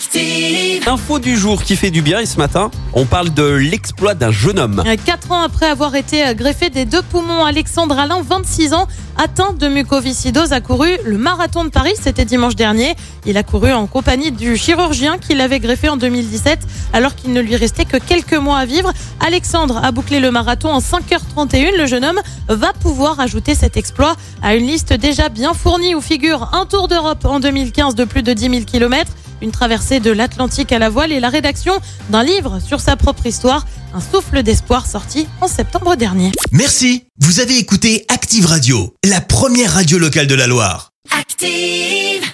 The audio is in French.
Active. Info du jour qui fait du bien et ce matin, on parle de l'exploit d'un jeune homme. Euh, Quatre ans après avoir été euh, greffé des deux poumons, Alexandre Alain, 26 ans, atteint de mucoviscidose, a couru le marathon de Paris. C'était dimanche dernier. Il a couru en compagnie du chirurgien qui l'avait greffé en 2017, alors qu'il ne lui restait que quelques mois à vivre. Alexandre a bouclé le marathon en 5h31. Le jeune homme va pouvoir ajouter cet exploit à une liste déjà bien fournie où figure un tour d'Europe en 2015 de plus de 10 000 km une traversée de l'Atlantique à la voile et la rédaction d'un livre sur sa propre histoire, un souffle d'espoir sorti en septembre dernier. Merci, vous avez écouté Active Radio, la première radio locale de la Loire. Active.